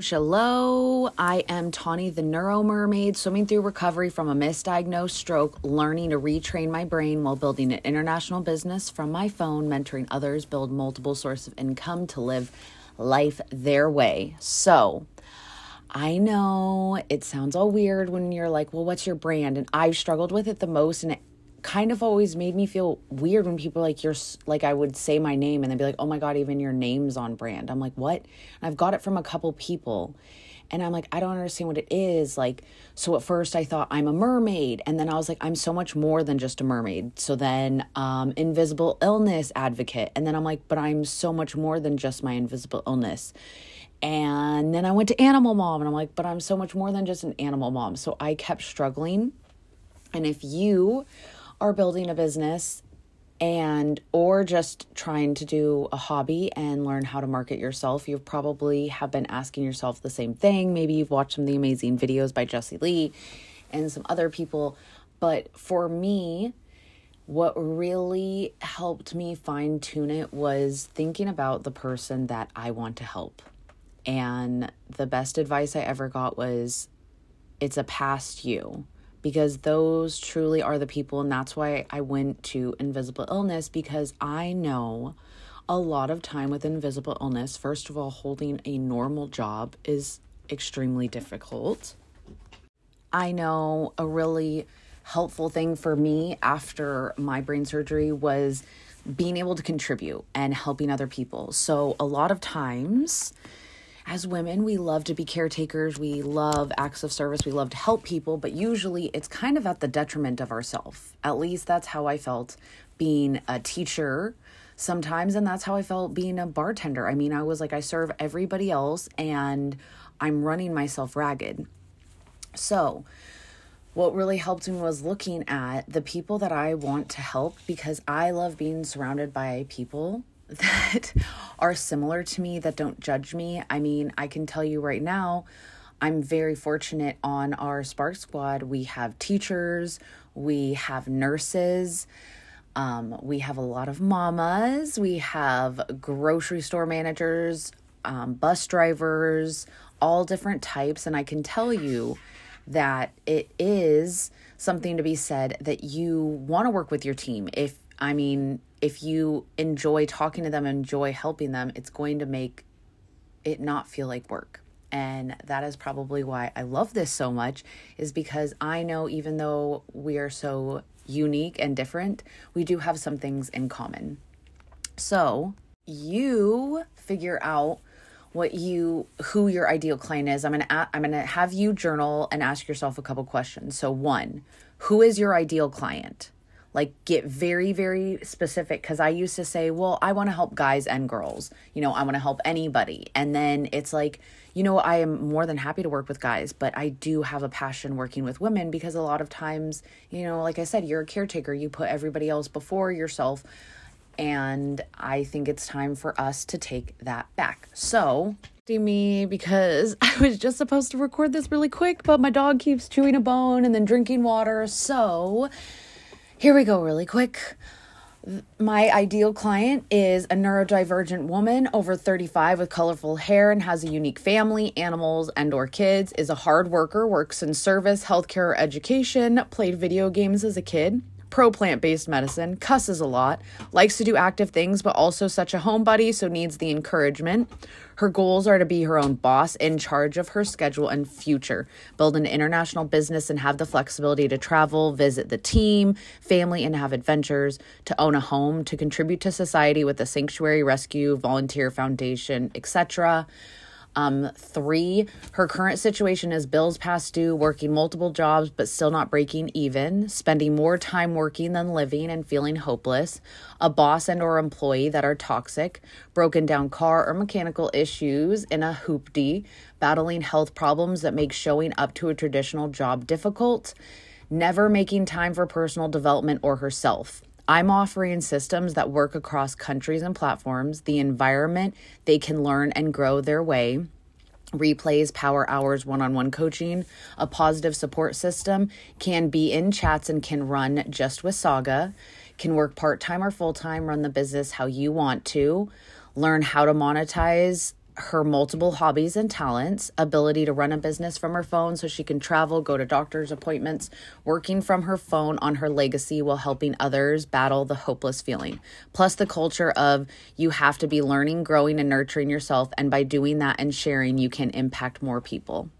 Hello, I am Tawny the Neuro Mermaid, swimming through recovery from a misdiagnosed stroke, learning to retrain my brain while building an international business from my phone, mentoring others build multiple sources of income to live life their way. So, I know it sounds all weird when you're like, well, what's your brand? And I've struggled with it the most, and it kind of always made me feel weird when people like you're like I would say my name and they'd be like, "Oh my god, even your name's on brand." I'm like, "What?" And I've got it from a couple people. And I'm like, I don't understand what it is. Like, so at first I thought I'm a mermaid. And then I was like, I'm so much more than just a mermaid. So then, um, invisible illness advocate. And then I'm like, but I'm so much more than just my invisible illness. And then I went to animal mom and I'm like, but I'm so much more than just an animal mom. So I kept struggling. And if you are building a business and or just trying to do a hobby and learn how to market yourself you probably have been asking yourself the same thing. Maybe you've watched some of the amazing videos by jesse Lee and some other people. But for me what really helped me fine tune it was thinking about the person that I want to help. And the best advice I ever got was it's a past you because those truly are the people. And that's why I went to invisible illness because I know a lot of time with invisible illness, first of all, holding a normal job is extremely difficult. I know a really helpful thing for me after my brain surgery was being able to contribute and helping other people. So, a lot of times, as women, we love to be caretakers, we love acts of service, we love to help people, but usually it's kind of at the detriment of ourselves. At least that's how I felt being a teacher sometimes, and that's how I felt being a bartender. I mean, I was like, I serve everybody else and I'm running myself ragged. So, what really helped me was looking at the people that I want to help because I love being surrounded by people that are similar to me that don't judge me. I mean, I can tell you right now, I'm very fortunate on our Spark Squad. We have teachers, we have nurses, um, we have a lot of mamas, we have grocery store managers, um, bus drivers, all different types. And I can tell you that it is something to be said that you want to work with your team. If I mean, if you enjoy talking to them, enjoy helping them, it's going to make it not feel like work. And that is probably why I love this so much, is because I know even though we are so unique and different, we do have some things in common. So you figure out what you who your ideal client is. I'm gonna I'm gonna have you journal and ask yourself a couple questions. So one, who is your ideal client? Like get very very specific because i used to say well i want to help guys and girls. You know i want to help anybody. And then it's like you know i am more than happy to work with guys but i do have a passion working with women because a lot of times you know like i said you're a caretaker. You put everybody else before yourself and i think it's time for us to take that back. So me because I was just supposed to record this really quick, but my dog keeps chewing a bone and then drinking water. So, here we go, really quick. My ideal client is a neurodivergent woman over 35 with colorful hair and has a unique family, animals, and or kids, is a hard worker, works in service, healthcare, education, played video games as a kid, pro plant based medicine, cusses a lot, likes to do active things, but also such a homebody, so needs the encouragement. Her goals are to be her own boss, in charge of her schedule and future, build an international business and have the flexibility to travel, visit the team, family, and have adventures, to own a home, to contribute to society with a sanctuary rescue, volunteer foundation, etc. Um, three, her current situation is bills past due, working multiple jobs but still not breaking even, spending more time working than living and feeling hopeless, a boss and or employee that are toxic, broken down car or mechanical issues in a hoopty, battling health problems that make showing up to a traditional job difficult, never making time for personal development or herself. I'm offering systems that work across countries and platforms, the environment they can learn and grow their way, replays, power hours, one on one coaching, a positive support system, can be in chats and can run just with Saga, can work part time or full time, run the business how you want to, learn how to monetize her multiple hobbies and talents, ability to run a business from her phone so she can travel, go to doctor's appointments, working from her phone on her legacy while helping others battle the hopeless feeling. Plus, the culture of you have to be learning, growing, and nurturing yourself. And by doing that and sharing, you can impact more people.